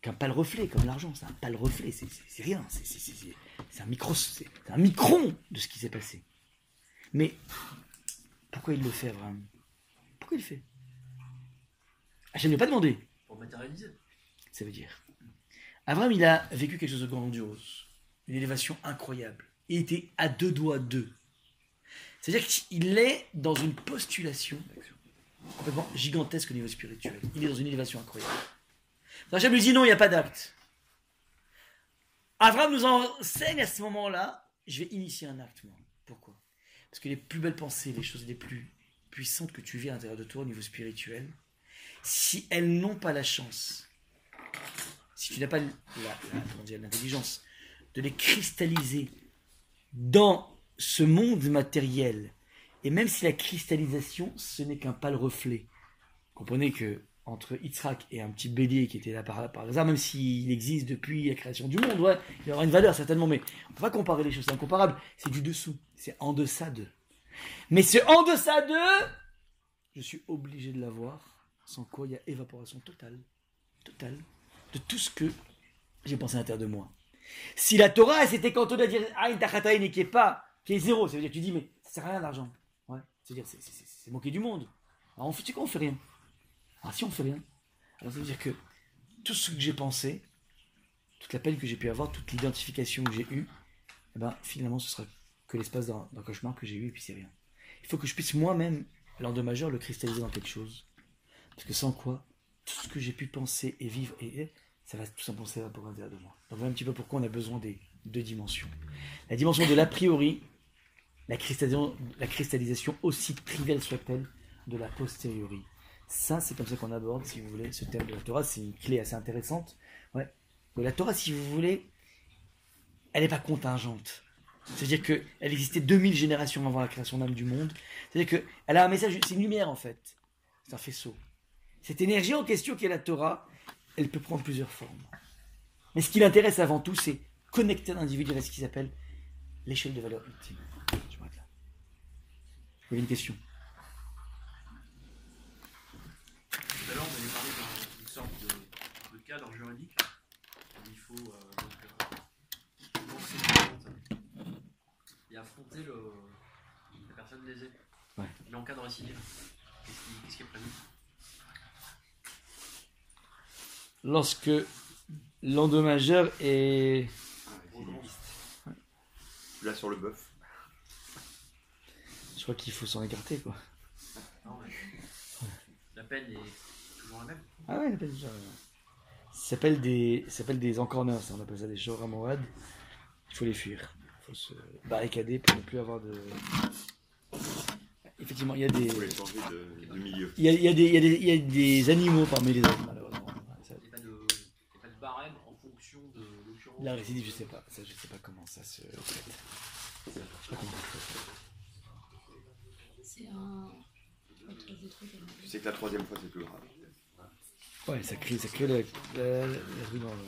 qu'un pâle reflet, comme l'argent, c'est un pâle reflet, c'est rien, c'est un micro, c'est un micron de ce qui s'est passé. Mais pourquoi il le fait vraiment Pourquoi il le fait? Je ne lui ai pas demandé. Pour matérialiser. Ça veut dire, Abraham, il a vécu quelque chose de grandiose, une élévation incroyable. Il était à deux doigts d'eux. C'est-à-dire qu'il est dans une postulation complètement gigantesque au niveau spirituel. Il est dans une élévation incroyable. Rachel lui dit non, il n'y a pas d'acte. Avram nous enseigne à ce moment-là, je vais initier un acte, moi. Pourquoi? Parce que les plus belles pensées, les choses les plus puissantes que tu vis à l'intérieur de toi au niveau spirituel, si elles n'ont pas la chance, si tu n'as pas l'intelligence de les cristalliser dans ce monde matériel et même si la cristallisation, ce n'est qu'un pâle reflet. Comprenez que entre Yitzhak et un petit bélier qui était là par, par hasard, même s'il existe depuis la création du monde, ouais, il aura une valeur certainement, mais on ne peut pas comparer les choses, c'est incomparable. C'est du dessous, c'est en deçà d'eux. Mais ce en deçà d'eux, je suis obligé de l'avoir, sans quoi il y a évaporation totale, totale, de tout ce que j'ai pensé à l'intérieur de moi. Si la Torah s'était cantonnée à dire Ah, qui est pas, qui est zéro, ça veut dire tu dis mais ça sert à rien l'argent. C'est-à-dire, c'est moquer du monde. Alors, on fait, quoi, on fait rien. Alors, si on fait rien, alors ça veut dire que tout ce que j'ai pensé, toute la peine que j'ai pu avoir, toute l'identification que j'ai eue, eh ben, finalement, ce sera que l'espace d'un cauchemar que j'ai eu, et puis c'est rien. Il faut que je puisse moi-même, l'endommageur, le cristalliser dans quelque chose. Parce que sans quoi, tout ce que j'ai pu penser et vivre, et, ça va tout simplement s'évaporer de moi. Donc voilà un petit peu pourquoi on a besoin des deux dimensions. La dimension de l'a priori, la cristallisation, la cristallisation aussi triviale soit-elle, de la posteriori. Ça, c'est comme ça qu'on aborde, si vous voulez, ce thème de la Torah. C'est une clé assez intéressante. Ouais. La Torah, si vous voulez, elle n'est pas contingente. C'est-à-dire qu'elle existait 2000 générations avant la création même du monde. C'est-à-dire qu'elle a un message, c'est une lumière en fait. C'est un faisceau. Cette énergie en question qui est la Torah, elle peut prendre plusieurs formes. Mais ce qui l'intéresse avant tout, c'est connecter l'individu à ce qu'ils appellent l'échelle de valeur ultime. Avez une question Tout à l'heure, on avait parlé d'un- d'une sorte de, de cadre juridique où il faut euh, donc, euh, et affronter le, la personne lésée. Ouais. Mais en cas de récidive, qu'est-ce qui, qu'est-ce qui est prévu? Lorsque l'endommageur est. Là sur le bœuf. Je crois qu'il faut s'en écarter quoi. Non, mais La peine est toujours la même. Ah ouais, il appelle ça. Ça s'appelle des, ça s'appelle des encorneurs, ça, on appelle ça des shoramorad. Il faut les fuir. Il faut se barricader pour ne plus avoir de. Effectivement, il y a des, Il faut les changer de, de milieu. il y a, il y a des, il y a des, il y a des animaux parmi les hommes malheureusement. Ça- Il n'y a, pas de- il y a pas de barème en fonction de l'occurrence. La récidive, je sais pas. Ça, je sais pas comment ça se traite. Je sais pas comment ça se traite. C'est un. Tu sais que la troisième fois c'est plus grave. Ouais, ça crée, ça crée la, la, la dans le.